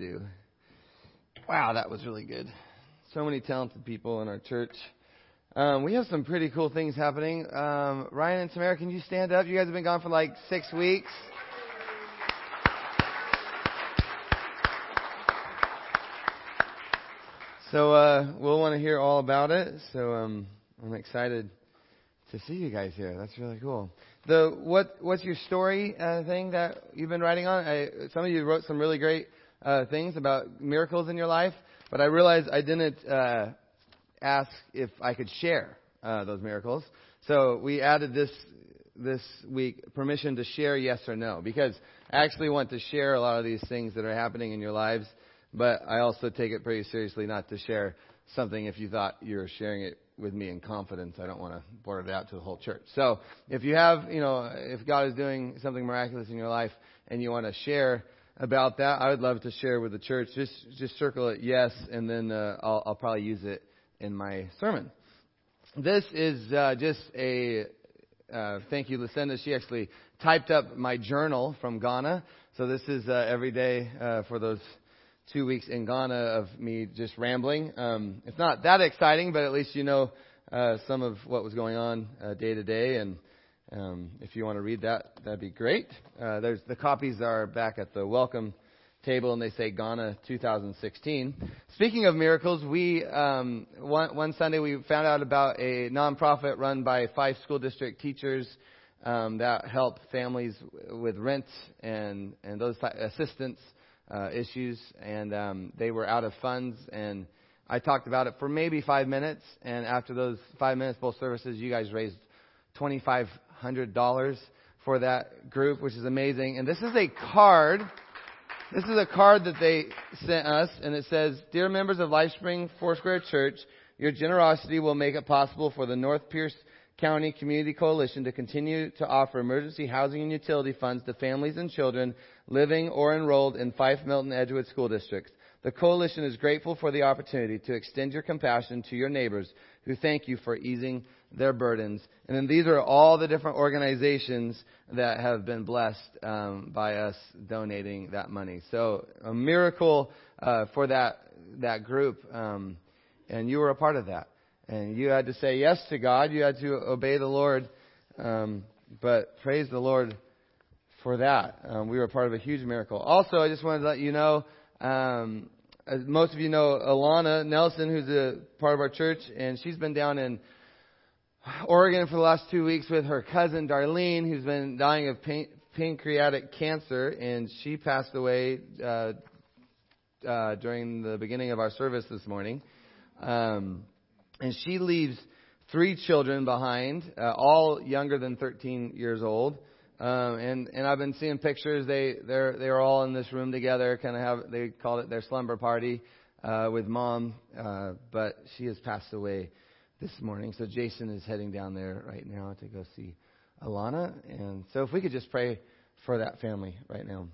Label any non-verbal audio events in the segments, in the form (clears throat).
do. Wow, that was really good. So many talented people in our church. Um, we have some pretty cool things happening. Um, Ryan and Samara, can you stand up? You guys have been gone for like six weeks. So uh, we'll want to hear all about it. So um, I'm excited to see you guys here. That's really cool. The what what's your story uh, thing that you've been writing on? I, some of you wrote some really great uh, things about miracles in your life, but I realized I didn't uh, ask if I could share uh, those miracles. So we added this this week permission to share yes or no because I actually want to share a lot of these things that are happening in your lives, but I also take it pretty seriously not to share something if you thought you were sharing it with me in confidence. I don't want to blurt it out to the whole church. So if you have, you know, if God is doing something miraculous in your life and you want to share about that, I would love to share with the church. Just just circle it yes, and then uh, I'll, I'll probably use it in my sermon. This is uh, just a uh, thank you, Lucinda. She actually typed up my journal from Ghana. So this is uh, every day uh, for those two weeks in Ghana of me just rambling. Um, it's not that exciting, but at least you know uh, some of what was going on uh, day to day. And um, if you want to read that, that'd be great. Uh, there's the copies are back at the welcome table, and they say Ghana 2016. Speaking of miracles, we um, one, one Sunday we found out about a nonprofit run by five school district teachers um, that help families with rent and and those assistance uh, issues, and um, they were out of funds and. I talked about it for maybe five minutes, and after those five minutes, both services, you guys raised twenty-five $100 for that group, which is amazing. And this is a card. This is a card that they sent us, and it says, Dear members of LifeSpring Foursquare Church, your generosity will make it possible for the North Pierce County Community Coalition to continue to offer emergency housing and utility funds to families and children living or enrolled in Fife Milton Edgewood school districts. The coalition is grateful for the opportunity to extend your compassion to your neighbors who thank you for easing their burdens. And then these are all the different organizations that have been blessed um, by us donating that money. So a miracle uh, for that that group, um, and you were a part of that and you had to say yes to God. You had to obey the Lord. Um, but praise the Lord for that. Um, we were part of a huge miracle. Also, I just wanted to let you know, um, as most of you know, Alana Nelson, who's a part of our church, and she's been down in Oregon for the last two weeks with her cousin Darlene, who's been dying of pan- pancreatic cancer, and she passed away uh, uh, during the beginning of our service this morning. Um, and she leaves three children behind, uh, all younger than 13 years old. Um, and and I've been seeing pictures. They they're they're all in this room together. Kind of have they called it their slumber party uh, with mom. Uh, but she has passed away this morning. So Jason is heading down there right now to go see Alana. And so if we could just pray for that family right now,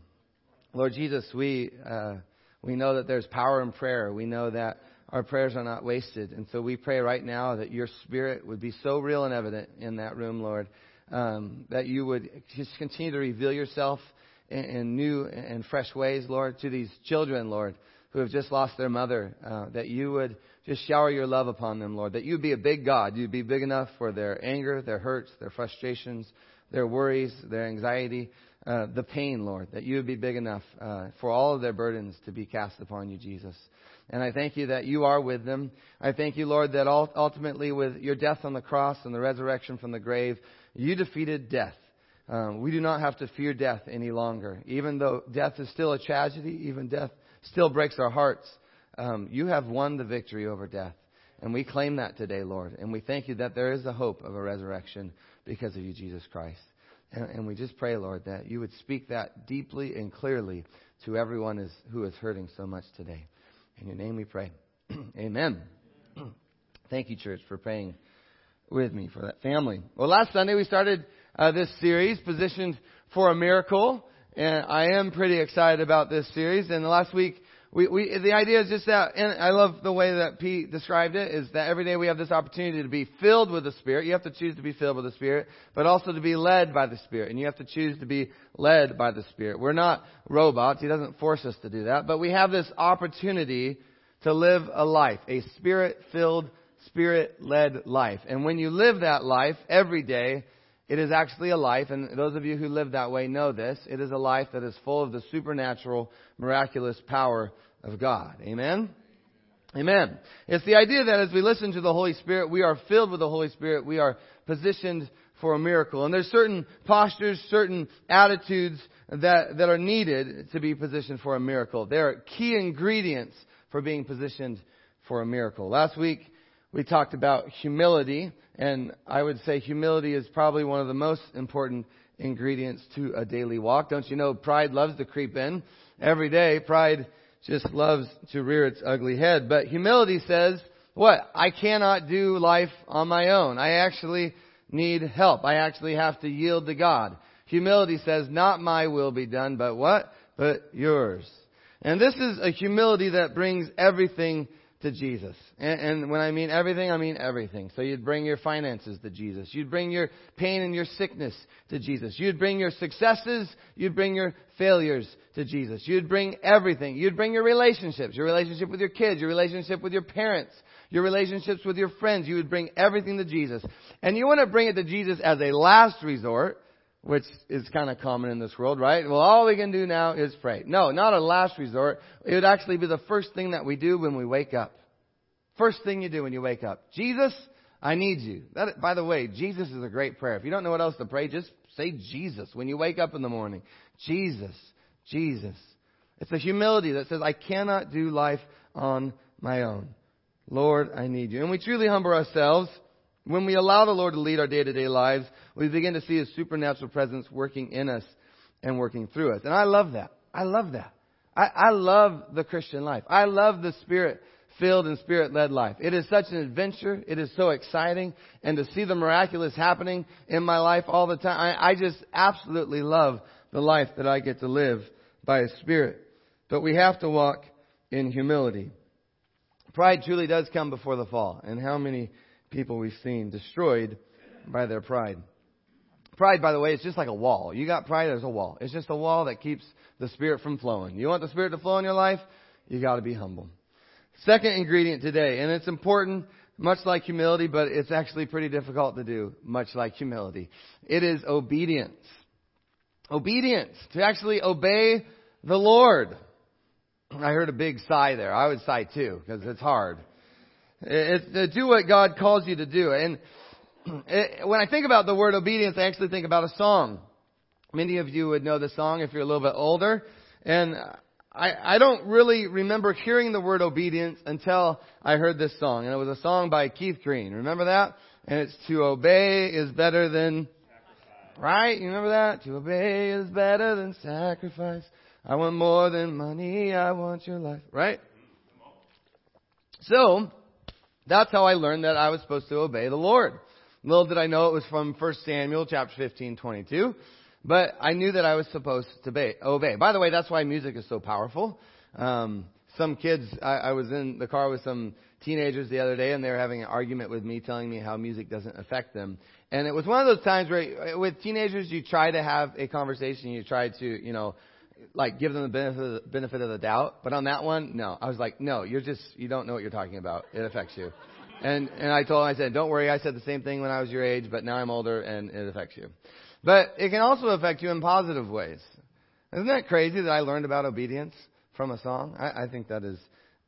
Lord Jesus, we uh, we know that there's power in prayer. We know that our prayers are not wasted. And so we pray right now that your spirit would be so real and evident in that room, Lord, um, that you would just continue to reveal yourself in, in, new and fresh ways, Lord, to these children, Lord, who have just lost their mother, uh, that you would just shower your love upon them, Lord, that you'd be a big God. You'd be big enough for their anger, their hurts, their frustrations, their worries, their anxiety, uh, the pain, Lord, that you would be big enough uh, for all of their burdens to be cast upon you, Jesus. And I thank you that you are with them. I thank you, Lord, that ultimately with your death on the cross and the resurrection from the grave, you defeated death. Um, we do not have to fear death any longer. Even though death is still a tragedy, even death still breaks our hearts, um, you have won the victory over death. And we claim that today, Lord. And we thank you that there is a hope of a resurrection because of you, Jesus Christ. And, and we just pray, Lord, that you would speak that deeply and clearly to everyone is, who is hurting so much today. In your name we pray. (clears throat) Amen. (clears throat) Thank you, church, for praying with me for that family. Well, last Sunday we started uh, this series, Positioned for a Miracle. And I am pretty excited about this series. And the last week we, we, the idea is just that, and I love the way that Pete described it, is that every day we have this opportunity to be filled with the Spirit. You have to choose to be filled with the Spirit, but also to be led by the Spirit. And you have to choose to be led by the Spirit. We're not robots. He doesn't force us to do that, but we have this opportunity to live a life, a Spirit-filled, Spirit-led life. And when you live that life every day, it is actually a life, and those of you who live that way know this. It is a life that is full of the supernatural, miraculous power of God. Amen? Amen. It's the idea that as we listen to the Holy Spirit, we are filled with the Holy Spirit. We are positioned for a miracle. And there's certain postures, certain attitudes that, that are needed to be positioned for a miracle. There are key ingredients for being positioned for a miracle. Last week, we talked about humility, and I would say humility is probably one of the most important ingredients to a daily walk. Don't you know pride loves to creep in every day? Pride just loves to rear its ugly head. But humility says, what? I cannot do life on my own. I actually need help. I actually have to yield to God. Humility says, not my will be done, but what? But yours. And this is a humility that brings everything to Jesus. And, and, when I mean everything, I mean everything. So you'd bring your finances to Jesus. You'd bring your pain and your sickness to Jesus. You'd bring your successes. You'd bring your failures to Jesus. You'd bring everything. You'd bring your relationships, your relationship with your kids, your relationship with your parents, your relationships with your friends. You would bring everything to Jesus. And you want to bring it to Jesus as a last resort which is kind of common in this world, right? Well, all we can do now is pray. No, not a last resort. It would actually be the first thing that we do when we wake up. First thing you do when you wake up. Jesus, I need you. That, by the way, Jesus is a great prayer. If you don't know what else to pray, just say Jesus when you wake up in the morning. Jesus, Jesus. It's a humility that says, I cannot do life on my own. Lord, I need you. And we truly humble ourselves when we allow the Lord to lead our day to day lives, we begin to see His supernatural presence working in us and working through us. And I love that. I love that. I, I love the Christian life. I love the Spirit filled and Spirit led life. It is such an adventure. It is so exciting. And to see the miraculous happening in my life all the time, I, I just absolutely love the life that I get to live by His Spirit. But we have to walk in humility. Pride truly does come before the fall. And how many people we've seen destroyed by their pride. Pride, by the way, is just like a wall. You got pride, there's a wall. It's just a wall that keeps the Spirit from flowing. You want the Spirit to flow in your life? You gotta be humble. Second ingredient today, and it's important, much like humility, but it's actually pretty difficult to do, much like humility. It is obedience. Obedience. To actually obey the Lord. I heard a big sigh there. I would sigh too, because it's hard. It's to do what God calls you to do. And it, when I think about the word obedience, I actually think about a song. Many of you would know the song if you're a little bit older. And I, I don't really remember hearing the word obedience until I heard this song. And it was a song by Keith Green. Remember that? And it's to obey is better than Right? You remember that? To obey is better than sacrifice. I want more than money. I want your life. Right? So, that's how I learned that I was supposed to obey the Lord. Little did I know it was from 1 Samuel chapter 15, 22. But I knew that I was supposed to obey. By the way, that's why music is so powerful. Um, some kids, I, I was in the car with some teenagers the other day and they were having an argument with me telling me how music doesn't affect them. And it was one of those times where with teenagers you try to have a conversation, you try to, you know, like give them the benefit of the, benefit of the doubt. But on that one, no. I was like, no, you're just you don't know what you're talking about. It affects you. And and I told him, I said, don't worry. I said the same thing when I was your age, but now I'm older and it affects you. But it can also affect you in positive ways. Isn't that crazy that I learned about obedience from a song? I, I think that is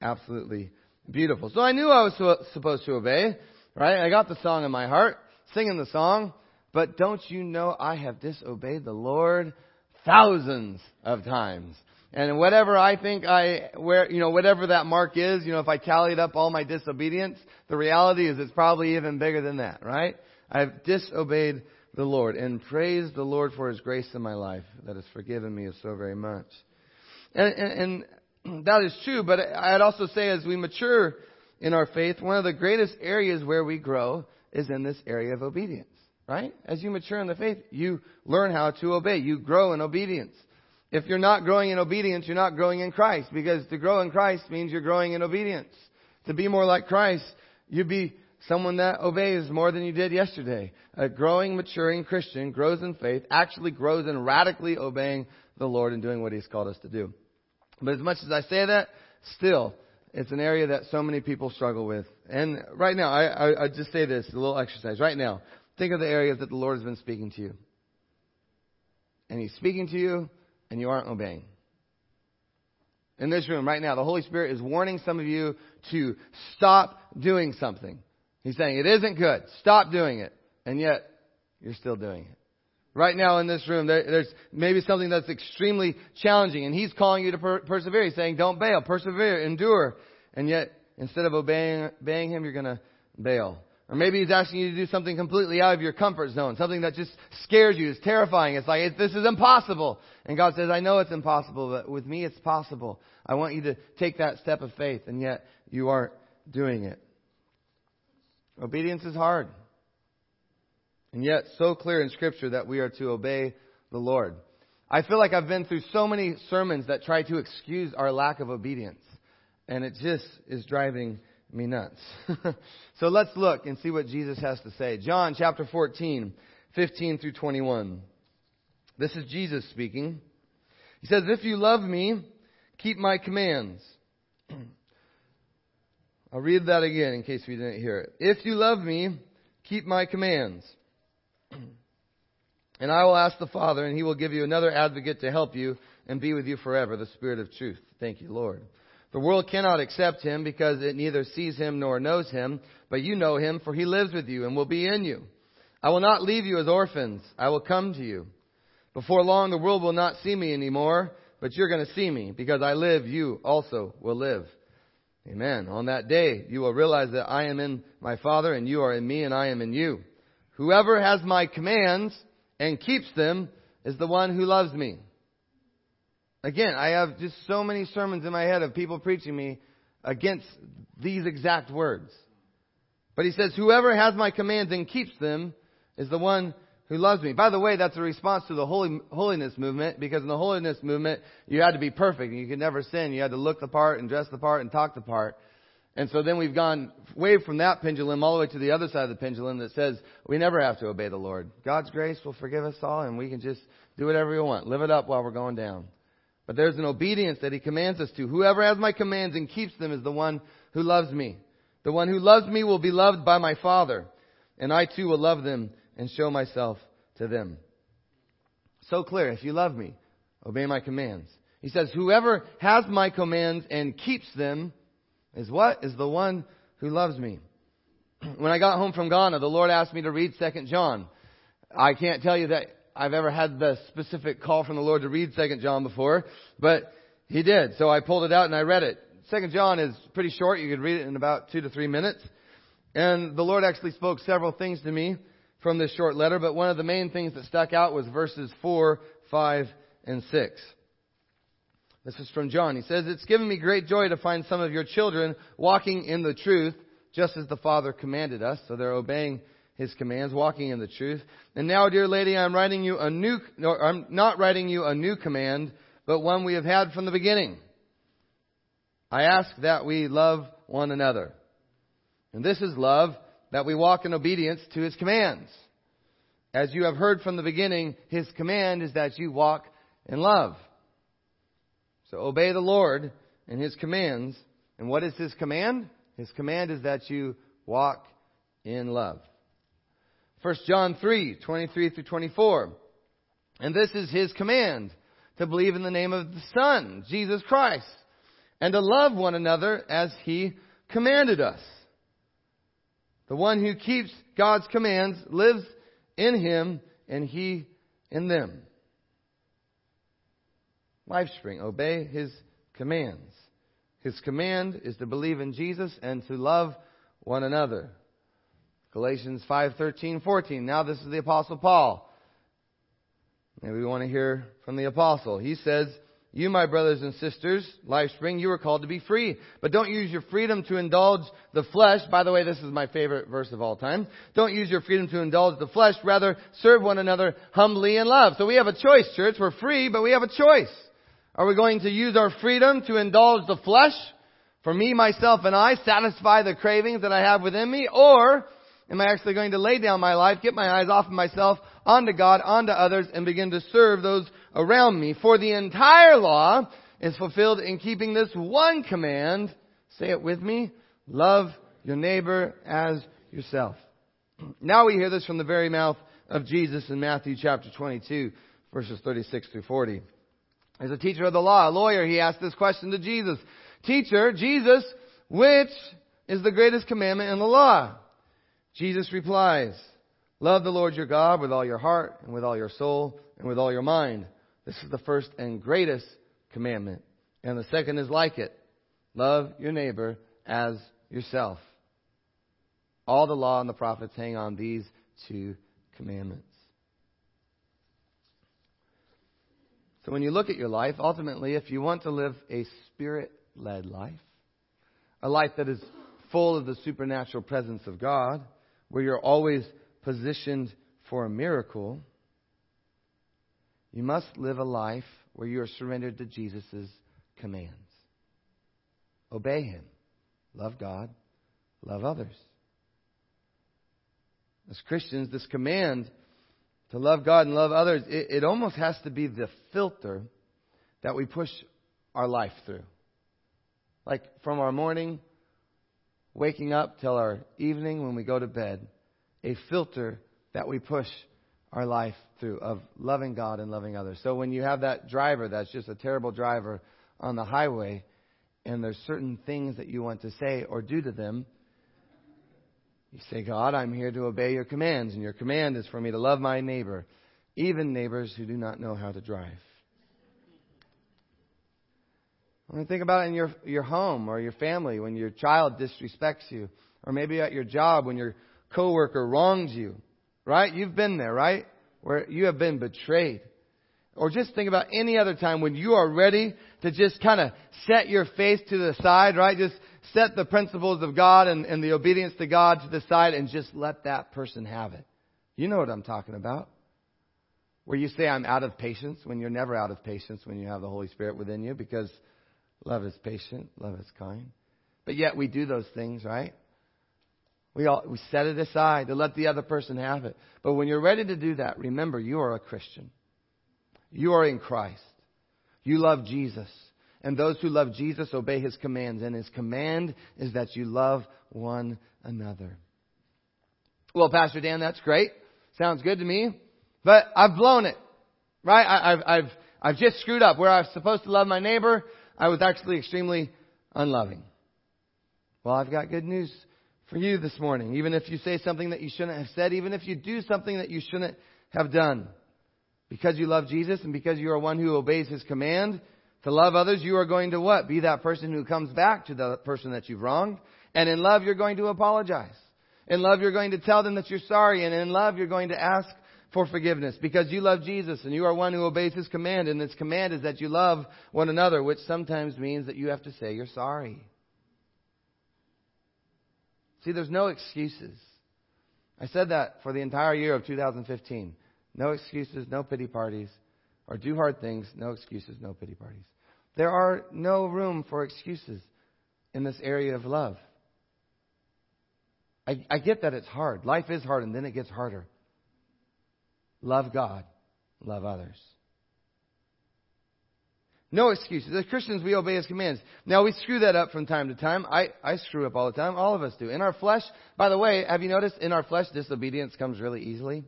absolutely beautiful. So I knew I was su- supposed to obey, right? I got the song in my heart, singing the song. But don't you know I have disobeyed the Lord thousands of times. And whatever I think I, where, you know, whatever that mark is, you know, if I tallied up all my disobedience, the reality is it's probably even bigger than that, right? I've disobeyed the Lord and praised the Lord for His grace in my life that has forgiven me so very much. And, and, and that is true, but I'd also say as we mature in our faith, one of the greatest areas where we grow is in this area of obedience right? As you mature in the faith, you learn how to obey. You grow in obedience. If you're not growing in obedience, you're not growing in Christ because to grow in Christ means you're growing in obedience. To be more like Christ, you'd be someone that obeys more than you did yesterday. A growing, maturing Christian grows in faith, actually grows in radically obeying the Lord and doing what He's called us to do. But as much as I say that, still, it's an area that so many people struggle with. And right now, I, I, I just say this, a little exercise. Right now, think of the areas that the Lord has been speaking to you. And He's speaking to you, and you aren't obeying. In this room right now, the Holy Spirit is warning some of you to stop doing something. He's saying it isn't good. Stop doing it. And yet, you're still doing it. Right now in this room, there, there's maybe something that's extremely challenging, and He's calling you to per- persevere. He's saying, don't bail, persevere, endure. And yet, instead of obeying, obeying Him, you're going to bail. Or maybe He's asking you to do something completely out of your comfort zone, something that just scares you, is terrifying. It's like, this is impossible. And God says, I know it's impossible, but with me it's possible. I want you to take that step of faith, and yet you aren't doing it. Obedience is hard. And yet, so clear in Scripture that we are to obey the Lord. I feel like I've been through so many sermons that try to excuse our lack of obedience. And it just is driving me nuts. (laughs) so let's look and see what Jesus has to say. John chapter 14, 15 through 21. This is Jesus speaking. He says, If you love me, keep my commands. (clears throat) I'll read that again in case we didn't hear it. If you love me, keep my commands. (clears throat) And I will ask the Father, and he will give you another advocate to help you and be with you forever, the Spirit of truth. Thank you, Lord. The world cannot accept him because it neither sees him nor knows him, but you know him, for he lives with you and will be in you. I will not leave you as orphans. I will come to you. Before long, the world will not see me anymore, but you're going to see me. Because I live, you also will live. Amen. On that day, you will realize that I am in my Father, and you are in me, and I am in you. Whoever has my commands and keeps them is the one who loves me. Again, I have just so many sermons in my head of people preaching me against these exact words. But he says, whoever has my commands and keeps them is the one who loves me. By the way, that's a response to the holy, holiness movement, because in the holiness movement, you had to be perfect. You could never sin. You had to look the part and dress the part and talk the part. And so then we've gone way from that pendulum all the way to the other side of the pendulum that says we never have to obey the Lord. God's grace will forgive us all and we can just do whatever we want. Live it up while we're going down. But there's an obedience that He commands us to. Whoever has my commands and keeps them is the one who loves me. The one who loves me will be loved by my Father, and I too will love them and show myself to them. So clear. If you love me, obey my commands. He says, whoever has my commands and keeps them is what? Is the one who loves me. (clears throat) When I got home from Ghana, the Lord asked me to read 2 John. I can't tell you that I've ever had the specific call from the Lord to read 2 John before, but He did. So I pulled it out and I read it. 2 John is pretty short. You could read it in about two to three minutes. And the Lord actually spoke several things to me from this short letter, but one of the main things that stuck out was verses 4, 5, and 6. This is from John. He says, It's given me great joy to find some of your children walking in the truth, just as the Father commanded us. So they're obeying his commands, walking in the truth. And now, dear lady, I'm writing you a new, no, I'm not writing you a new command, but one we have had from the beginning. I ask that we love one another. And this is love, that we walk in obedience to his commands. As you have heard from the beginning, his command is that you walk in love. So obey the Lord and His commands. And what is His command? His command is that you walk in love. 1 John 3, 23 through 24. And this is His command, to believe in the name of the Son, Jesus Christ, and to love one another as He commanded us. The one who keeps God's commands lives in Him and He in them. LifeSpring. Obey His commands. His command is to believe in Jesus and to love one another. Galatians 5:13, 14. Now this is the apostle Paul. Maybe we want to hear from the apostle. He says, you, my brothers and sisters, Lifespring, you are called to be free. But don't use your freedom to indulge the flesh. By the way, this is my favorite verse of all time. Don't use your freedom to indulge the flesh. Rather, serve one another humbly in love. So we have a choice, church. We're free, but we have a choice. Are we going to use our freedom to indulge the flesh? For me, myself, and I, satisfy the cravings that I have within me? Or am I actually going to lay down my life, get my eyes off of myself, onto God, onto others, and begin to serve those around me. For the entire law is fulfilled in keeping this one command. Say it with me. Love your neighbor as yourself. (clears throat) Now we hear this from the very mouth of Jesus in Matthew chapter 22, verses 36 through 40. As a teacher of the law, a lawyer, he asked this question to Jesus. Teacher, Jesus, which is the greatest commandment in the law? Jesus replies, Love the Lord your God with all your heart and with all your soul and with all your mind. This is the first and greatest commandment. And the second is like it. Love your neighbor as yourself. All the law and the prophets hang on these two commandments. So when you look at your life, ultimately, if you want to live a spirit led life, a life that is full of the supernatural presence of God, where you're always positioned for a miracle, you must live a life where you are surrendered to Jesus' commands. Obey Him. Love God. Love others. As Christians, this command to love God and love others, it, it almost has to be the filter that we push our life through. Like from our morning, waking up till our evening when we go to bed a filter that we push our life through of loving God and loving others. So when you have that driver that's just a terrible driver on the highway and there's certain things that you want to say or do to them, you say, God, I'm here to obey your commands, and your command is for me to love my neighbor, even neighbors who do not know how to drive. When you think about it in your, your home or your family, when your child disrespects you, or maybe at your job when your coworker wrongs you, right? You've been there, right? Where you have been betrayed. Or just think about any other time when you are ready to just kind of set your face to the side, right? Just set the principles of God and, and the obedience to God to the side and just let that person have it. You know what I'm talking about. Where you say, I'm out of patience, when you're never out of patience when you have the Holy Spirit within you because love is patient, love is kind. But yet we do those things, right? We, all, we set it aside to let the other person have it. But when you're ready to do that, remember you are a Christian. You are in Christ. You love Jesus. And those who love Jesus obey his commands. And his command is that you love one another. Well, Pastor Dan, that's great. Sounds good to me. But I've blown it. Right? I, have I've, I've just screwed up. Where I was supposed to love my neighbor, I was actually extremely unloving. Well, I've got good news for you this morning. Even if you say something that you shouldn't have said, even if you do something that you shouldn't have done. Because you love Jesus and because you are one who obeys His command to love others, you are going to what? Be that person who comes back to the person that you've wronged. And in love, you're going to apologize. In love, you're going to tell them that you're sorry. And in love, you're going to ask for forgiveness because you love Jesus and you are one who obeys His command. And His command is that you love one another, which sometimes means that you have to say you're sorry. See, there's no excuses. I said that for the entire year of 2015. No excuses, no pity parties. Or do hard things, no excuses, no pity parties. There are no room for excuses in this area of love. I, I get that it's hard. Life is hard and then it gets harder. Love God, love others. No excuses. As Christians, we obey His commands. Now, we screw that up from time to time. I, I screw up all the time. All of us do. In our flesh, by the way, have you noticed in our flesh, disobedience comes really easily?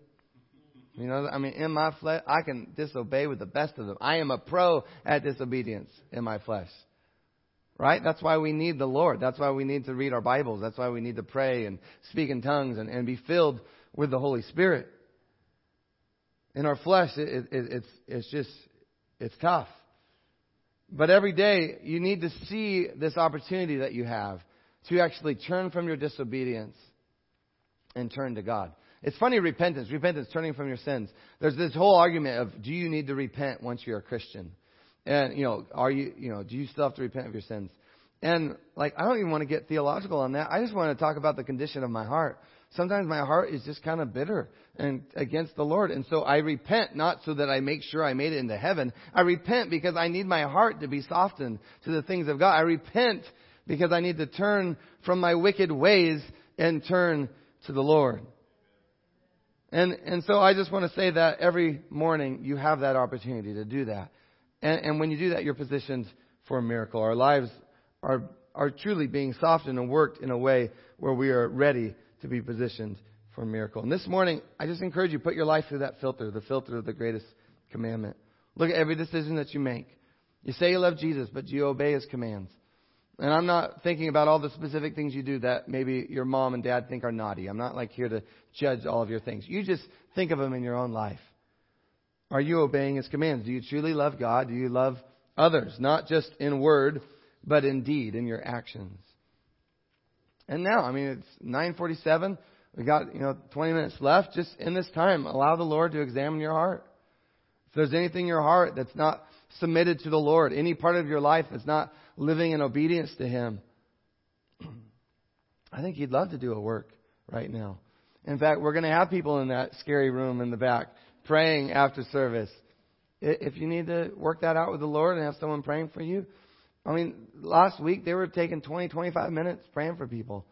You know, I mean, in my flesh, I can disobey with the best of them. I am a pro at disobedience in my flesh. Right? That's why we need the Lord. That's why we need to read our Bibles. That's why we need to pray and speak in tongues and, and be filled with the Holy Spirit. In our flesh, it, it, it's, it's just, it's tough. But every day, you need to see this opportunity that you have to actually turn from your disobedience and turn to God. It's funny, repentance, repentance, turning from your sins. There's this whole argument of do you need to repent once you're a Christian? And, you know, are you, you know, do you still have to repent of your sins? And, like, I don't even want to get theological on that. I just want to talk about the condition of my heart. Sometimes my heart is just kind of bitter and against the Lord. And so I repent not so that I make sure I made it into heaven. I repent because I need my heart to be softened to the things of God. I repent because I need to turn from my wicked ways and turn to the Lord. And, and so I just want to say that every morning you have that opportunity to do that. And, and when you do that, you're positioned for a miracle. Our lives are, are truly being softened and worked in a way where we are ready to be positioned for a miracle. And this morning, I just encourage you, put your life through that filter, the filter of the greatest commandment. Look at every decision that you make. You say you love Jesus, but do you obey his commands. And I'm not thinking about all the specific things you do that maybe your mom and dad think are naughty. I'm not like here to judge all of your things. You just think of them in your own life. Are you obeying his commands? Do you truly love God? Do you love others? Not just in word, but in deed, in your actions. And now, I mean, it's 947. We got, you know, 20 minutes left. Just in this time, allow the Lord to examine your heart. If there's anything in your heart that's not submitted to the Lord, any part of your life that's not living in obedience to Him, (clears throat) I think He'd love to do a work right now. In fact, we're going to have people in that scary room in the back praying after service. If you need to work that out with the Lord and have someone praying for you, I mean, last week they were taking 20, 25 minutes praying for people.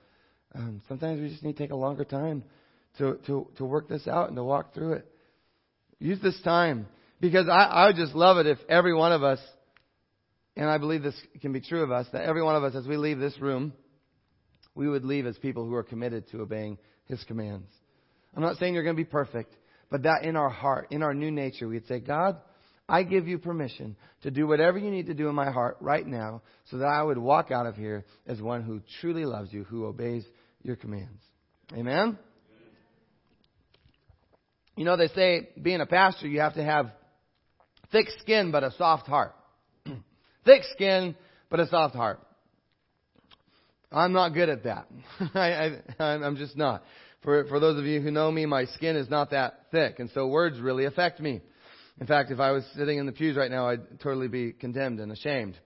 Um, sometimes we just need to take a longer time to, to, to work this out and to walk through it. Use this time because I, I would just love it if every one of us, and I believe this can be true of us, that every one of us, as we leave this room, we would leave as people who are committed to obeying His commands. I'm not saying you're going to be perfect, but that in our heart, in our new nature, we'd say, God, I give you permission to do whatever you need to do in my heart right now so that I would walk out of here as one who truly loves you, who obeys your commands. Amen? You know, they say being a pastor, you have to have thick skin but a soft heart. (clears throat) thick skin but a soft heart. I'm not good at that. (laughs) I, I, I'm just not. For, for those of you who know me, my skin is not that thick, and so words really affect me. In fact, if I was sitting in the pews right now, I'd totally be condemned and ashamed.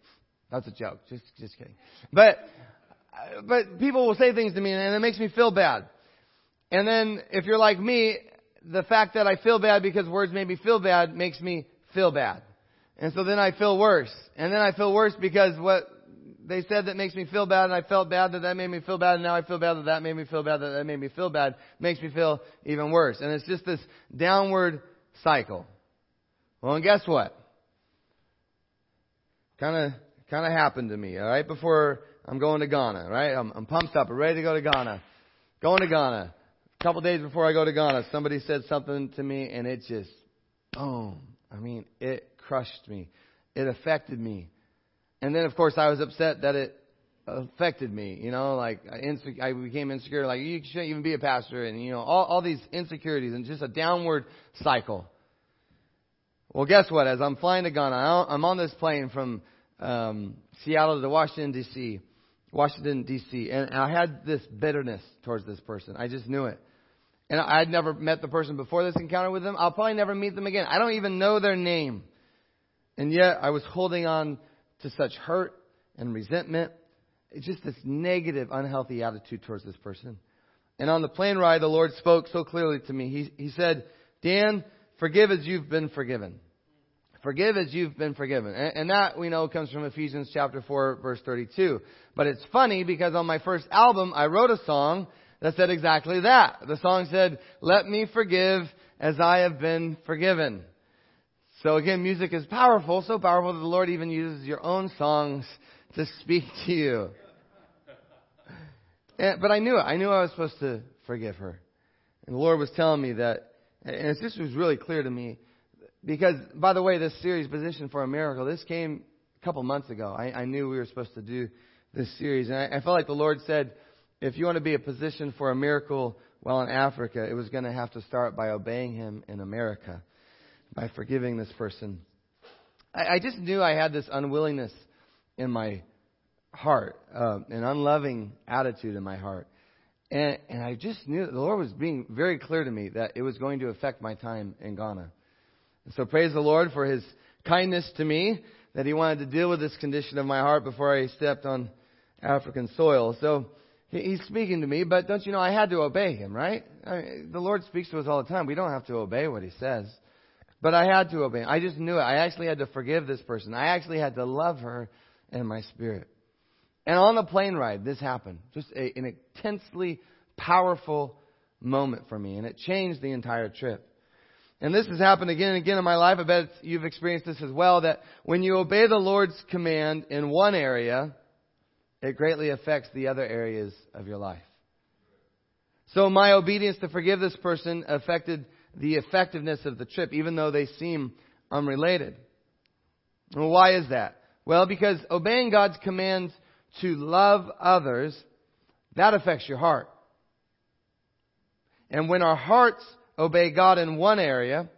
That's a joke. Just, just kidding. But, but people will say things to me and it makes me feel bad. And then if you're like me, the fact that I feel bad because words made me feel bad makes me feel bad. And so then I feel worse. And then I feel worse because what they said that makes me feel bad and I felt bad that that made me feel bad and now I feel bad that that made me feel bad that that made me feel bad makes me feel even worse. And it's just this downward cycle. Well, and guess what? Kind of, kind of happened to me. All right, before I'm going to Ghana. Right, I'm, I'm pumped up, I'm ready to go to Ghana. Going to Ghana. A couple days before I go to Ghana, somebody said something to me, and it just, boom. I mean, it crushed me. It affected me. And then, of course, I was upset that it affected me. You know, like I, I became insecure. Like you shouldn't even be a pastor, and you know, all, all these insecurities, and just a downward cycle. Well, guess what? As I'm flying to Ghana, I'm on this plane from um, Seattle to Washington D.C. Washington D.C. and I had this bitterness towards this person. I just knew it. And I'd never met the person before this encounter with them. I'll probably never meet them again. I don't even know their name. And yet I was holding on to such hurt and resentment. It's just this negative, unhealthy attitude towards this person. And on the plane ride, the Lord spoke so clearly to me. He, he said, Dan, Forgive as you've been forgiven. Forgive as you've been forgiven. And, and that we know comes from Ephesians chapter 4 verse 32. But it's funny because on my first album, I wrote a song that said exactly that. The song said, let me forgive as I have been forgiven. So again, music is powerful, so powerful that the Lord even uses your own songs to speak to you. (laughs) And, but I knew it. I knew I was supposed to forgive her. And the Lord was telling me that and this was really clear to me because, by the way, this series, Positioned for a Miracle, this came a couple months ago. I, I knew we were supposed to do this series. And I, I felt like the Lord said, if you want to be a position for a miracle while in Africa, it was going to have to start by obeying Him in America, by forgiving this person. I, I just knew I had this unwillingness in my heart, uh, an unloving attitude in my heart. And, and I just knew the Lord was being very clear to me that it was going to affect my time in Ghana. And so praise the Lord for His kindness to me that he wanted to deal with this condition of my heart before I stepped on African soil. So he's speaking to me, but don't you know I had to obey him, right? I mean, the Lord speaks to us all the time. We don't have to obey what he says. But I had to obey. I just knew it. I actually had to forgive this person. I actually had to love her in my spirit. And on the plane ride, this happened. Just a, an intensely powerful moment for me. And it changed the entire trip. And this has happened again and again in my life. I bet you've experienced this as well, that when you obey the Lord's command in one area, it greatly affects the other areas of your life. So my obedience to forgive this person affected the effectiveness of the trip, even though they seem unrelated. Well, why is that? Well, because obeying God's commands to love others, that affects your heart. And when our hearts obey God in one area,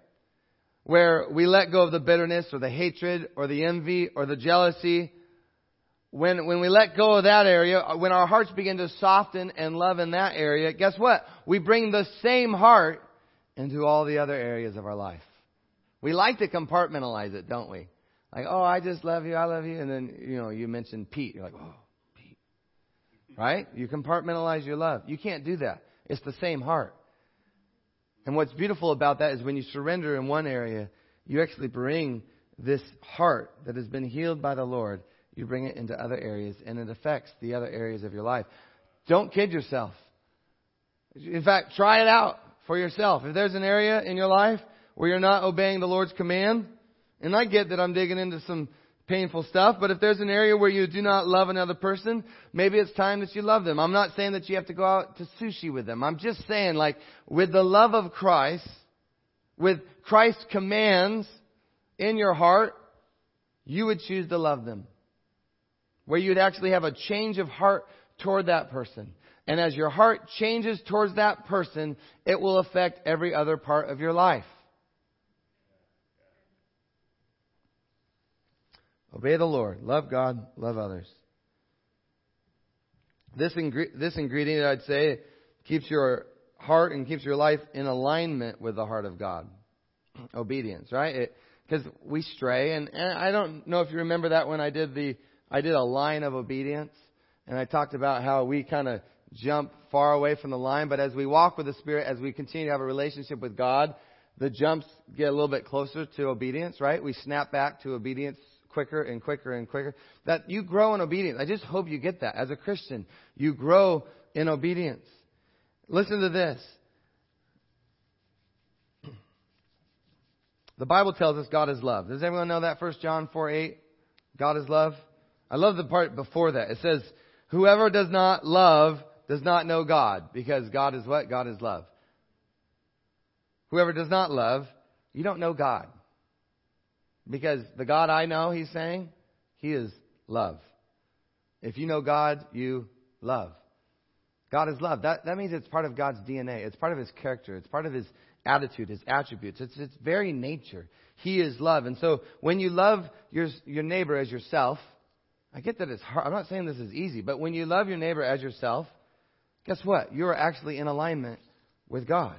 where we let go of the bitterness or the hatred or the envy or the jealousy, when, when we let go of that area, uh, when our hearts begin to soften and love in that area, guess what? We bring the same heart into all the other areas of our life. We like to compartmentalize it, don't we? Like, oh, I just love you, I love you, and then, you know, you mention Pete. You're like, oh, Pete. Right? You compartmentalize your love. You can't do that. It's the same heart. And what's beautiful about that is when you surrender in one area, you actually bring this heart that has been healed by the Lord, you bring it into other areas, and it affects the other areas of your life. Don't kid yourself. In fact, try it out for yourself. If there's an area in your life where you're not obeying the Lord's command, and I get that I'm digging into some painful stuff, but if there's an area where you do not love another person, maybe it's time that you love them. I'm not saying that you have to go out to sushi with them. I'm just saying like with the love of Christ, with Christ's commands in your heart, you would choose to love them. Where you'd actually have a change of heart toward that person. And as your heart changes towards that person, it will affect every other part of your life. Obey the Lord. Love God. Love others. This, ingre- this ingredient, I'd say, keeps your heart and keeps your life in alignment with the heart of God. (clears throat) Obedience, right? Because we stray, and, and I don't know if you remember that when I did the, I did a line of obedience, and I talked about how we kind of jump far away from the line, but as we walk with the Spirit, as we continue to have a relationship with God, the jumps get a little bit closer to obedience, right? We snap back to obedience quicker and quicker and quicker. That you grow in obedience. I just hope you get that. As a Christian, you grow in obedience. Listen to this. (clears throat) The Bible tells us God is love. Does everyone know that? 1 John 4 8. God is love. I love the part before that. It says, Whoever does not love does not know God, because God is what? God is love. Whoever does not love, you don't know God. Because the God I know, he's saying, he is love. If you know God, you love. God is love. That, that means it's part of God's DNA. It's part of his character. It's part of his attitude, his attributes. It's its very nature. He is love. And so when you love your, your neighbor as yourself, I get that it's hard. I'm not saying this is easy, but when you love your neighbor as yourself, guess what? You're actually in alignment with God.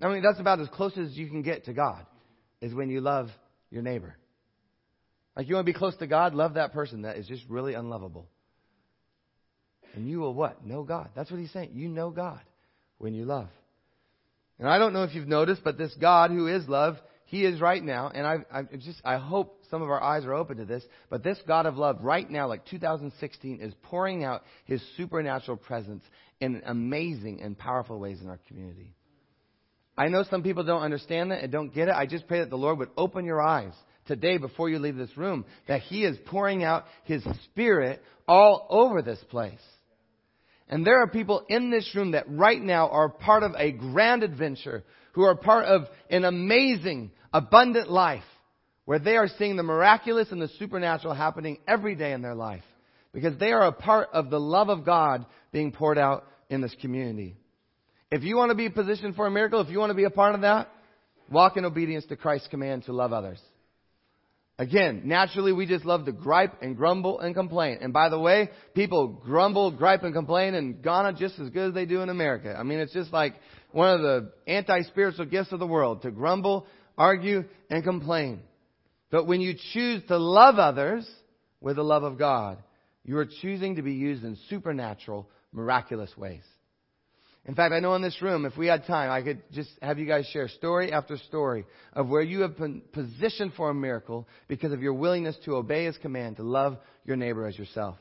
I mean, that's about as close as you can get to God, is when you love your neighbor. Like you want to be close to God, love that person that is just really unlovable. And you will what? Know God. That's what he's saying. You know God when you love. And I don't know if you've noticed, but this God who is love, he is right now, and I, I just, I hope some of our eyes are open to this, but this God of love right now, like 2016, is pouring out his supernatural presence in amazing and powerful ways in our community. I know some people don't understand that and don't get it. I just pray that the Lord would open your eyes today before you leave this room, that He is pouring out His Spirit all over this place. And there are people in this room that right now are part of a grand adventure, who are part of an amazing, abundant life where they are seeing the miraculous and the supernatural happening every day in their life because they are a part of the love of God being poured out in this community. If you want to be positioned for a miracle, if you want to be a part of that, walk in obedience to Christ's command to love others. Again, naturally we just love to gripe and grumble and complain. And by the way, people grumble, gripe and complain in Ghana just as good as they do in America. I mean, it's just like one of the anti-spiritual gifts of the world to grumble, argue, and complain. But when you choose to love others with the love of God, you are choosing to be used in supernatural, miraculous ways. In fact, I know in this room, if we had time, I could just have you guys share story after story of where you have been positioned for a miracle because of your willingness to obey His command to love your neighbor as yourself.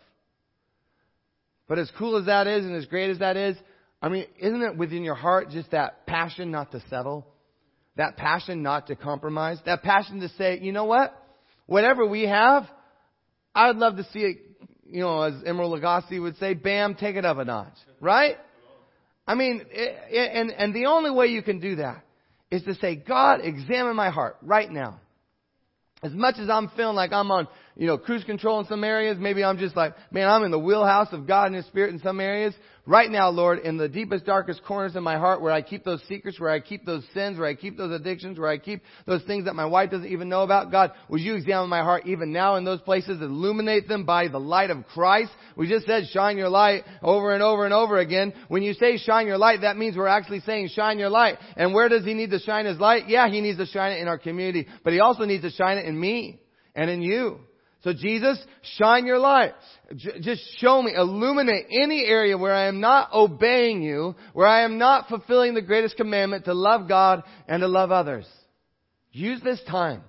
But as cool as that is and as great as that is, I mean, isn't it within your heart just that passion not to settle? That passion not to compromise? That passion to say, you know what? Whatever we have, I'd love to see it, you know, as Emeril Lagasse would say, bam, take it up a notch. Right? I mean, eh, eh, and, and the only way you can do that is to say, God, examine my heart right now. As much as I'm feeling like I'm on, you know, cruise control in some areas, maybe I'm just like, man, I'm in the wheelhouse of God and His Spirit in some areas. Right now, Lord, in the deepest, darkest corners of my heart where I keep those secrets, where I keep those sins, where I keep those addictions, where I keep those things that my wife doesn't even know about, God, would you examine my heart even now in those places, illuminate them by the light of Christ? We just said shine your light over and over and over again. When you say shine your light, that means we're actually saying shine your light. And where does He need to shine His light? Yeah, He needs to shine it in our community, but He also needs to shine it in me and in you. So Jesus, shine your light. J- just show me, illuminate any area where I am not obeying you, where I am not fulfilling the greatest commandment to love God and to love others. Use this time.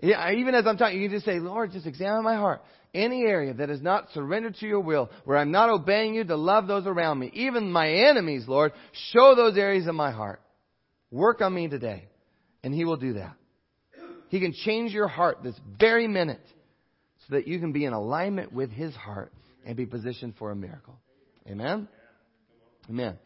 Yeah, even as I'm talking, you can just say, Lord, just examine my heart. Any area that is not surrendered to your will, where I'm not obeying you to love those around me, even my enemies, Lord, show those areas in my heart. Work on me today. And He will do that. He can change your heart this very minute so that you can be in alignment with His heart and be positioned for a miracle. Amen? Amen.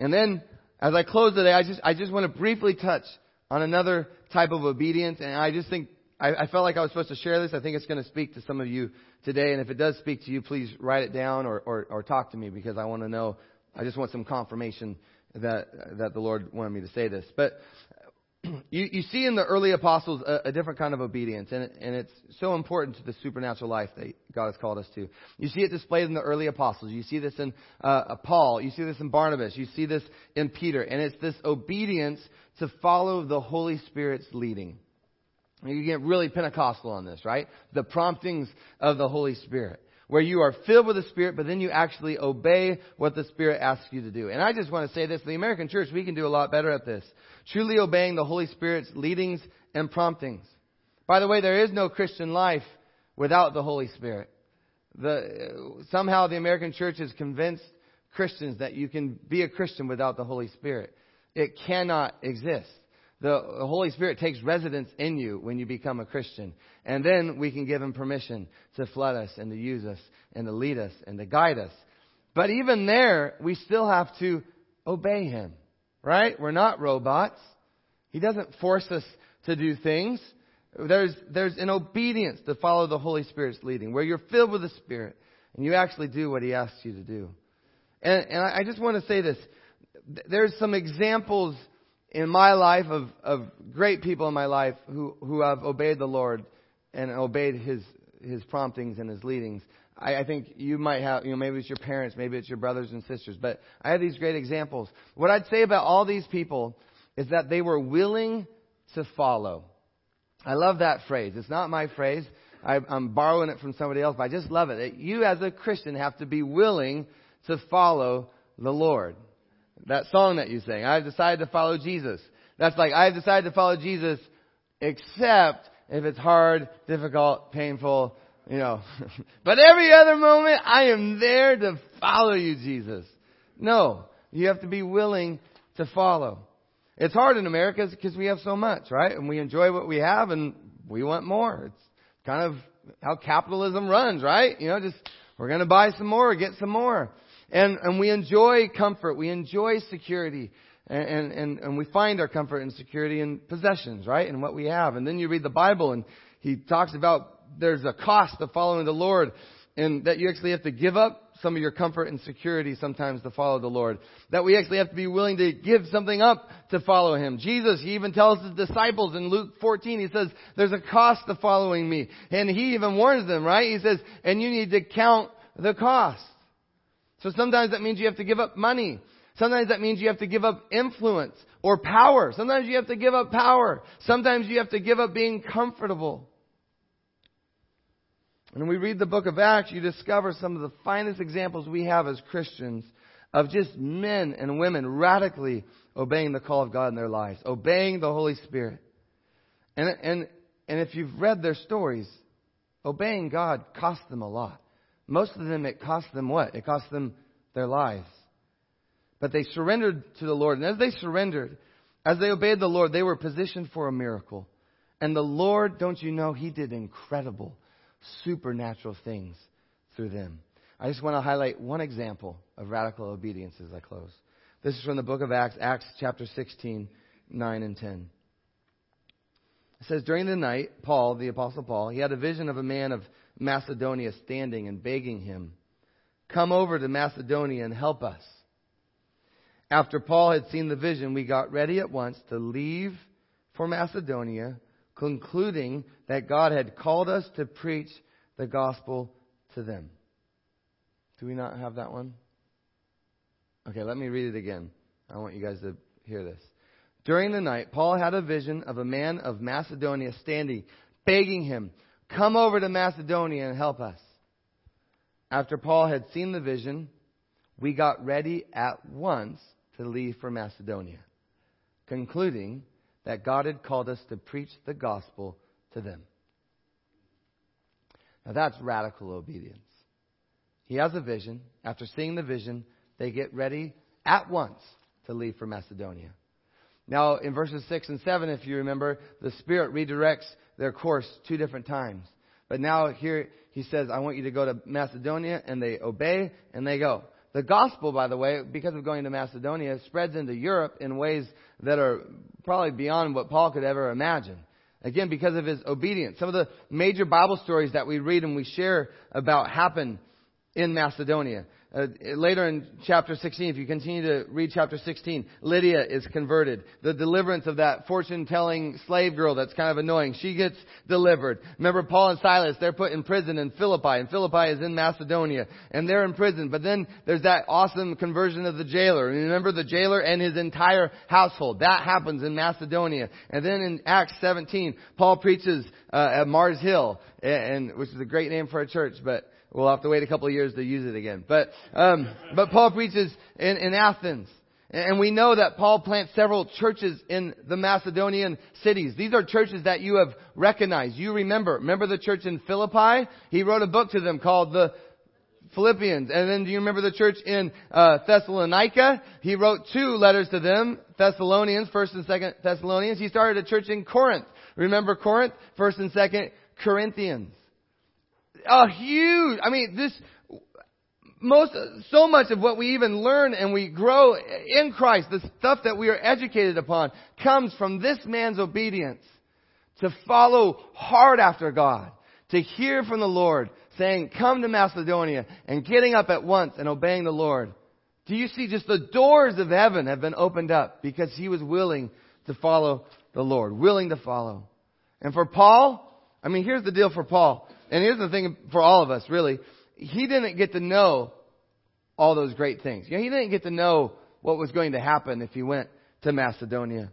And then, as I close today, I just, I just want to briefly touch on another type of obedience. And I just think, I, I felt like I was supposed to share this. I think it's going to speak to some of you today. And if it does speak to you, please write it down or, or, or talk to me because I want to know, I just want some confirmation that, that the Lord wanted me to say this. But (clears throat) you, you see in the early apostles a, a different kind of obedience, and, it, and it's so important to the supernatural life that God has called us to. You see it displayed in the early apostles. You see this in uh, Paul. You see this in Barnabas. You see this in Peter. And it's this obedience to follow the Holy Spirit's leading. You get really Pentecostal on this, right? The promptings of the Holy Spirit where you are filled with the Spirit, but then you actually obey what the Spirit asks you to do. And I just want to say this, the American church, we can do a lot better at this. Truly obeying the Holy Spirit's leadings and promptings. By the way, there is no Christian life without the Holy Spirit. The, somehow the American church has convinced Christians that you can be a Christian without the Holy Spirit. It cannot exist. The Holy Spirit takes residence in you when you become a Christian. And then we can give Him permission to flood us and to use us and to lead us and to guide us. But even there, we still have to obey Him. Right? We're not robots. He doesn't force us to do things. There's, there's an obedience to follow the Holy Spirit's leading, where you're filled with the Spirit and you actually do what He asks you to do. And, and I just want to say this. There's some examples in my life of, of great people in my life who, who have obeyed the Lord and obeyed His, His promptings and His leadings. I, I think you might have, you know, maybe it's your parents, maybe it's your brothers and sisters, but I have these great examples. What I'd say about all these people is that they were willing to follow. I love that phrase. It's not my phrase. I, I'm borrowing it from somebody else, but I just love it. That You as a Christian have to be willing to follow the Lord. That song that you sang, I've decided to follow Jesus. That's like, I've decided to follow Jesus except if it's hard, difficult, painful, you know. (laughs) but every other moment, I am there to follow you, Jesus. No, you have to be willing to follow. It's hard in America because we have so much, right? And we enjoy what we have and we want more. It's kind of how capitalism runs, right? You know, just, we're gonna buy some more, get some more. And, and we enjoy comfort. We enjoy security. And, and, and we find our comfort and security in possessions, right? And what we have. And then you read the Bible and he talks about there's a cost of following the Lord and that you actually have to give up some of your comfort and security sometimes to follow the Lord. That we actually have to be willing to give something up to follow Him. Jesus, He even tells His disciples in Luke 14, He says, there's a cost to following me. And He even warns them, right? He says, and you need to count the cost. So sometimes that means you have to give up money. Sometimes that means you have to give up influence or power. Sometimes you have to give up power. Sometimes you have to give up being comfortable. And we read the book of Acts, you discover some of the finest examples we have as Christians of just men and women radically obeying the call of God in their lives, obeying the Holy Spirit. And, and, and if you've read their stories, obeying God cost them a lot. Most of them, it cost them what? It cost them their lives. But they surrendered to the Lord. And as they surrendered, as they obeyed the Lord, they were positioned for a miracle. And the Lord, don't you know, He did incredible, supernatural things through them. I just want to highlight one example of radical obedience as I close. This is from the book of Acts, Acts chapter 16, 9 and 10. It says, During the night, Paul, the Apostle Paul, he had a vision of a man of Macedonia standing and begging him, Come over to Macedonia and help us. After Paul had seen the vision, we got ready at once to leave for Macedonia, concluding that God had called us to preach the gospel to them. Do we not have that one? Okay, let me read it again. I want you guys to hear this. During the night, Paul had a vision of a man of Macedonia standing, begging him, Come over to Macedonia and help us. After Paul had seen the vision, we got ready at once to leave for Macedonia, concluding that God had called us to preach the gospel to them. Now that's radical obedience. He has a vision. After seeing the vision, they get ready at once to leave for Macedonia. Now, in verses 6 and 7, if you remember, the Spirit redirects their course two different times. But now here he says, I want you to go to Macedonia, and they obey, and they go. The gospel, by the way, because of going to Macedonia, spreads into Europe in ways that are probably beyond what Paul could ever imagine. Again, because of his obedience. Some of the major Bible stories that we read and we share about happen in Macedonia. Uh, later in chapter 16, if you continue to read chapter 16, Lydia is converted. The deliverance of that fortune-telling slave girl that's kind of annoying, she gets delivered. Remember Paul and Silas, they're put in prison in Philippi, and Philippi is in Macedonia, and they're in prison. But then there's that awesome conversion of the jailer. Remember the jailer and his entire household. That happens in Macedonia. And then in Acts 17, Paul preaches uh, at Mars Hill, and which is a great name for a church, but We'll have to wait a couple of years to use it again. But, um, but Paul preaches in, in Athens. And we know that Paul plants several churches in the Macedonian cities. These are churches that you have recognized. You remember. Remember the church in Philippi? He wrote a book to them called the Philippians. And then do you remember the church in uh, Thessalonica? He wrote two letters to them, Thessalonians, first and second Thessalonians. He started a church in Corinth. Remember Corinth? First and second Corinthians a huge, I mean, this, most, so much of what we even learn and we grow in Christ, the stuff that we are educated upon, comes from this man's obedience to follow hard after God, to hear from the Lord, saying, come to Macedonia, and getting up at once and obeying the Lord. Do you see just the doors of heaven have been opened up because he was willing to follow the Lord, willing to follow. And for Paul, I mean, here's the deal for Paul. And here's the thing for all of us, really. He didn't get to know all those great things. You know, he didn't get to know what was going to happen if he went to Macedonia.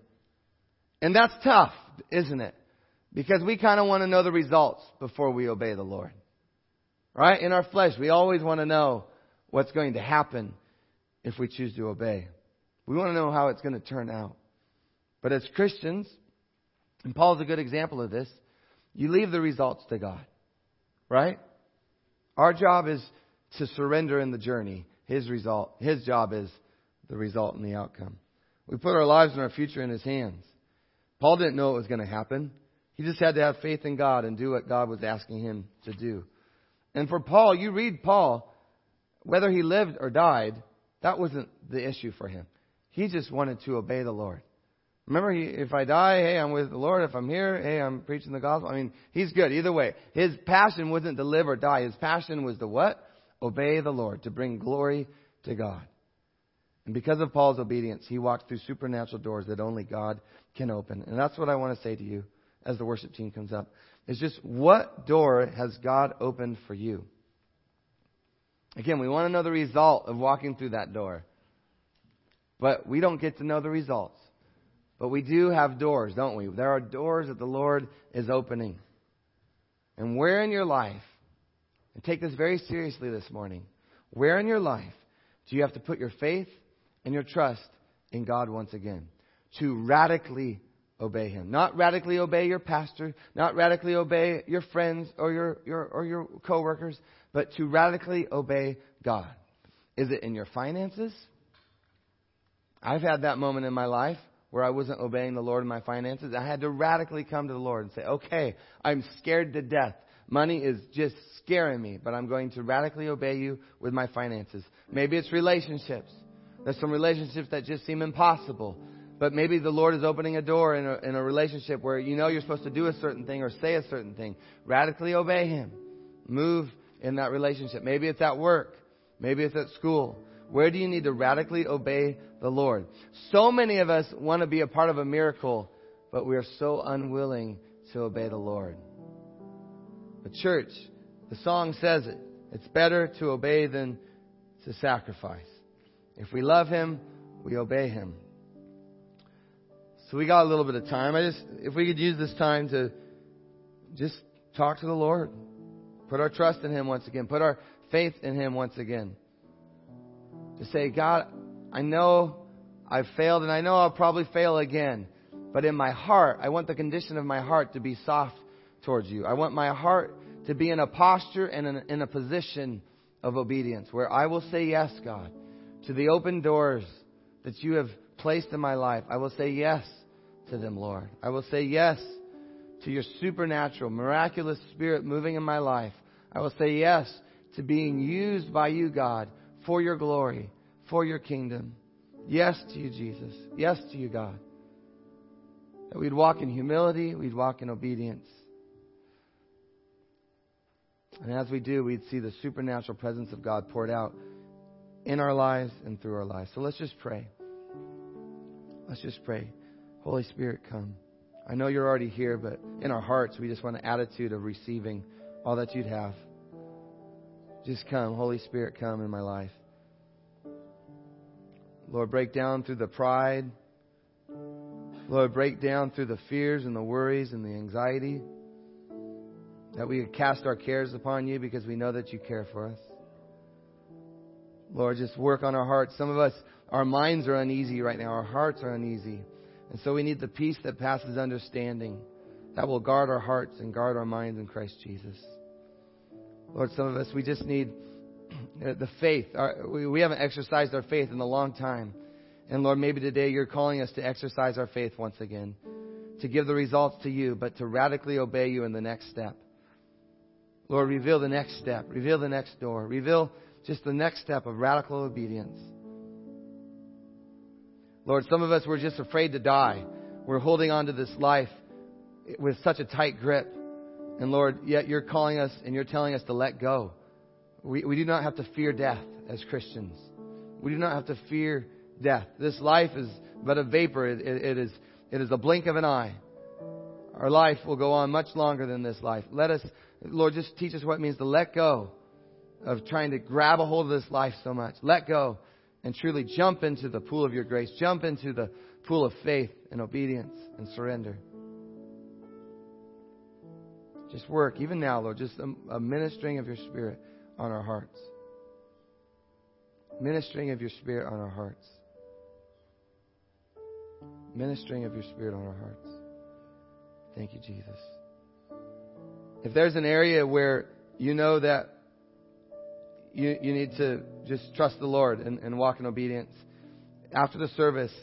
And that's tough, isn't it? Because we kind of want to know the results before we obey the Lord. Right? In our flesh, we always want to know what's going to happen if we choose to obey. We want to know how it's going to turn out. But as Christians, and Paul's a good example of this, you leave the results to God. Right? Our job is to surrender in the journey. His result, his job is the result and the outcome. We put our lives and our future in his hands. Paul didn't know what was going to happen. He just had to have faith in God and do what God was asking him to do. And for Paul, you read Paul, whether he lived or died, that wasn't the issue for him. He just wanted to obey the Lord. Remember, if I die, hey, I'm with the Lord. If I'm here, hey, I'm preaching the gospel. I mean, he's good either way. His passion wasn't to live or die. His passion was to what? Obey the Lord, to bring glory to God. And because of Paul's obedience, he walked through supernatural doors that only God can open. And that's what I want to say to you as the worship team comes up. Is just what door has God opened for you? Again, we want to know the result of walking through that door. But we don't get to know the results. But we do have doors, don't we? There are doors that the Lord is opening. And where in your life And take this very seriously this morning. Where in your life do you have to put your faith and your trust in God once again? To radically obey Him. Not radically obey your pastor, not radically obey your friends or your, your, or your coworkers, but to radically obey God. Is it in your finances? I've had that moment in my life where I wasn't obeying the Lord in my finances. I had to radically come to the Lord and say, okay, I'm scared to death. Money is just scaring me, but I'm going to radically obey you with my finances. Maybe it's relationships. There's some relationships that just seem impossible. But maybe the Lord is opening a door in a, in a relationship where you know you're supposed to do a certain thing or say a certain thing. Radically obey Him. Move in that relationship. Maybe it's at work. Maybe it's at school. Where do you need to radically obey the Lord? So many of us want to be a part of a miracle, but we are so unwilling to obey the Lord. But church, the song says it. It's better to obey than to sacrifice. If we love Him, we obey Him. So we got a little bit of time. I just, if we could use this time to just talk to the Lord, put our trust in Him once again, put our faith in Him once again. To say, God, I know I've failed and I know I'll probably fail again. But in my heart, I want the condition of my heart to be soft towards you. I want my heart to be in a posture and in, a position of obedience where I will say yes, God, to the open doors that you have placed in my life. I will say yes to them, Lord. I will say yes to your supernatural, miraculous spirit moving in my life. I will say yes to being used by you, God, for your glory, for your kingdom. Yes to you, Jesus. Yes to you, God. That we'd walk in humility, we'd walk in obedience. And as we do, we'd see the supernatural presence of God poured out in our lives and through our lives. So let's just pray. Let's just pray. Holy Spirit, come. I know you're already here, but in our hearts, we just want an attitude of receiving all that you'd have. Just come. Holy Spirit, come in my life. Lord, break down through the pride. Lord, break down through the fears and the worries and the anxiety. That we cast our cares upon you because we know that you care for us. Lord, just work on our hearts. Some of us, our minds are uneasy right now. Our hearts are uneasy. And so we need the peace that passes understanding that will guard our hearts and guard our minds in Christ Jesus. Lord, some of us, we just need (clears throat) Uh, the faith. Our, we, we haven't exercised our faith in a long time. And Lord, maybe today you're calling us to exercise our faith once again, to give the results to you, but to radically obey you in the next step. Lord, reveal the next step, reveal the next door, reveal just the next step of radical obedience. Lord, some of us were just afraid to die. We're holding on to this life with such a tight grip. And Lord, yet you're calling us and you're telling us to let go. We, we do not have to fear death as Christians. We do not have to fear death. This life is but a vapor. It, it, it, is, it is a blink of an eye. Our life will go on much longer than this life. Let us, Lord, just teach us what it means to let go of trying to grab a hold of this life so much. Let go and truly jump into the pool of your grace. Jump into the pool of faith and obedience and surrender. Just work, even now, Lord, just a, a ministering of your Spirit on our hearts. Ministering of your Spirit on our hearts. Ministering of your Spirit on our hearts. Thank you, Jesus. If there's an area where you know that you, you need to just trust the Lord and, and walk in obedience. After the service,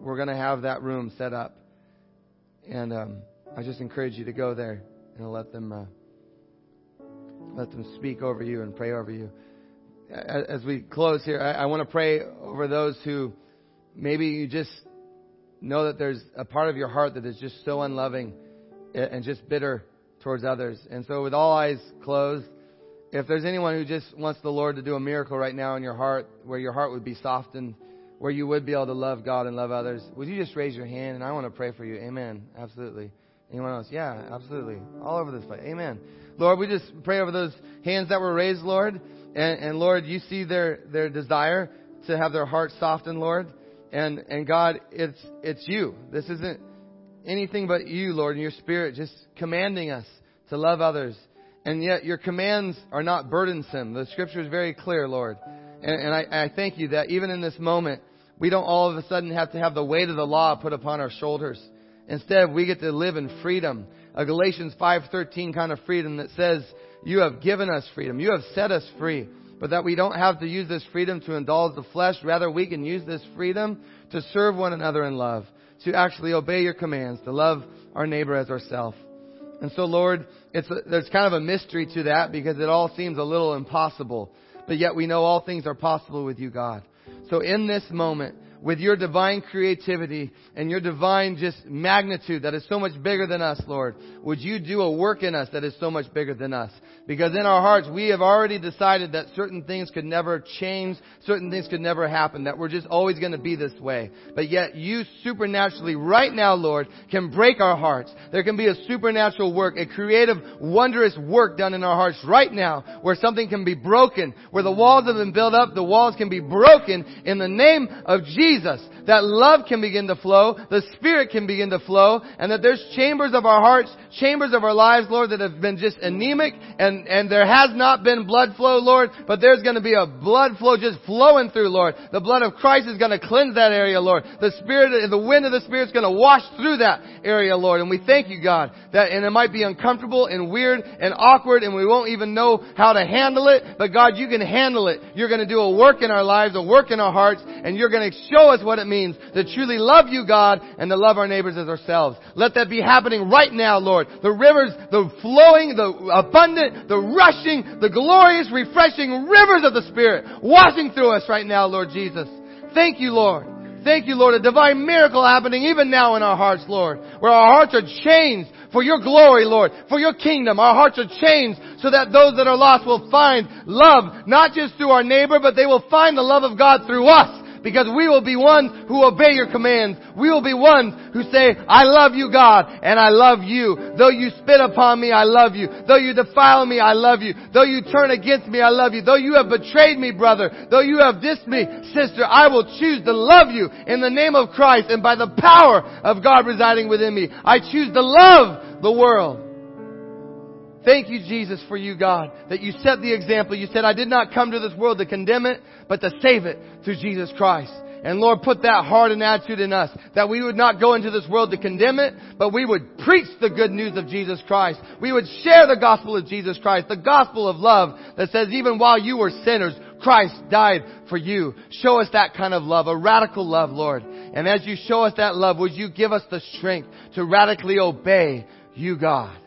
we're going to have that room set up. And um, I just encourage you to go there and let them uh, let them speak over you and pray over you. As we close here, I, want to pray over those who maybe you just know that there's a part of your heart that is just so unloving and just bitter towards others. And so, with all eyes closed, if there's anyone who just wants the Lord to do a miracle right now in your heart, where your heart would be softened, where you would be able to love God and love others, would you just raise your hand and I want to pray for you? Amen. Absolutely. Anyone else? Yeah, absolutely. All over this place. Amen. Lord, we just pray over those hands that were raised, Lord. And, and Lord, you see their, their desire to have their heart softened, Lord. And, and God, it's, it's you. This isn't anything but you, Lord, and your spirit just commanding us to love others and yet your commands are not burdensome. The scripture is very clear, Lord. And, and I, I thank you that even in this moment, we don't all of a sudden have to have the weight of the law put upon our shoulders. Instead, we get to live in freedom. A Galatians 5:13 kind of freedom that says, "You have given us freedom. You have set us free." But that we don't have to use this freedom to indulge the flesh. Rather, we can use this freedom to serve one another in love, to actually obey your commands, to love our neighbor as ourselves. And so, Lord, it's a, there's kind of a mystery to that because it all seems a little impossible. But yet we know all things are possible with you, God. So in this moment, with your divine creativity and your divine just magnitude that is so much bigger than us, Lord, would you do a work in us that is so much bigger than us? Because in our hearts, we have already decided that certain things could never change, certain things could never happen, that we're just always going to be this way. But yet you supernaturally, right now, Lord, can break our hearts. There can be a supernatural work, a creative, wondrous work done in our hearts right now, where something can be broken, where the walls have been built up, the walls can be broken in the name of Jesus that love can begin to flow, the Spirit can begin to flow, and that there's chambers of our hearts, chambers of our lives, Lord, that have been just anemic, and, and there has not been blood flow, Lord, but there's going to be a blood flow just flowing through, Lord. The blood of Christ is going to cleanse that area, Lord. The Spirit, the wind of the Spirit is going to wash through that area, Lord. And we thank you, God, that, and it might be uncomfortable and weird and awkward, and we won't even know how to handle it, but God, you can handle it. You're going to do a work in our lives, a work in our hearts, and you're going to show us what it means to truly love you, God, and to love our neighbors as ourselves. Let that be happening right now, Lord. The rivers, the flowing, the abundant, the rushing, the glorious, refreshing rivers of the Spirit washing through us right now, Lord Jesus. Thank you, Lord. Thank you, Lord. A divine miracle happening even now in our hearts, Lord. Where our hearts are changed for your glory, Lord. For your kingdom. Our hearts are changed so that those that are lost will find love, not just through our neighbor, but they will find the love of God through us because we will be ones who obey your commands. We will be ones who say, I love you, God, and I love you. Though you spit upon me, I love you. Though you defile me, I love you. Though you turn against me, I love you. Though you have betrayed me, brother, though you have dissed me, sister, I will choose to love you in the name of Christ and by the power of God residing within me. I choose to love the world. Thank you, Jesus, for you, God, that you set the example. You said, I did not come to this world to condemn it, but to save it through Jesus Christ. And Lord, put that heart and attitude in us that we would not go into this world to condemn it, but we would preach the good news of Jesus Christ. We would share the gospel of Jesus Christ, the gospel of love that says even while you were sinners, Christ died for you. Show us that kind of love, a radical love, Lord. And as you show us that love, would you give us the strength to radically obey you, God?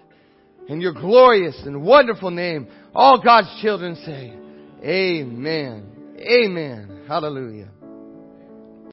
In your glorious and wonderful name, all God's children say, Amen. Amen. Hallelujah.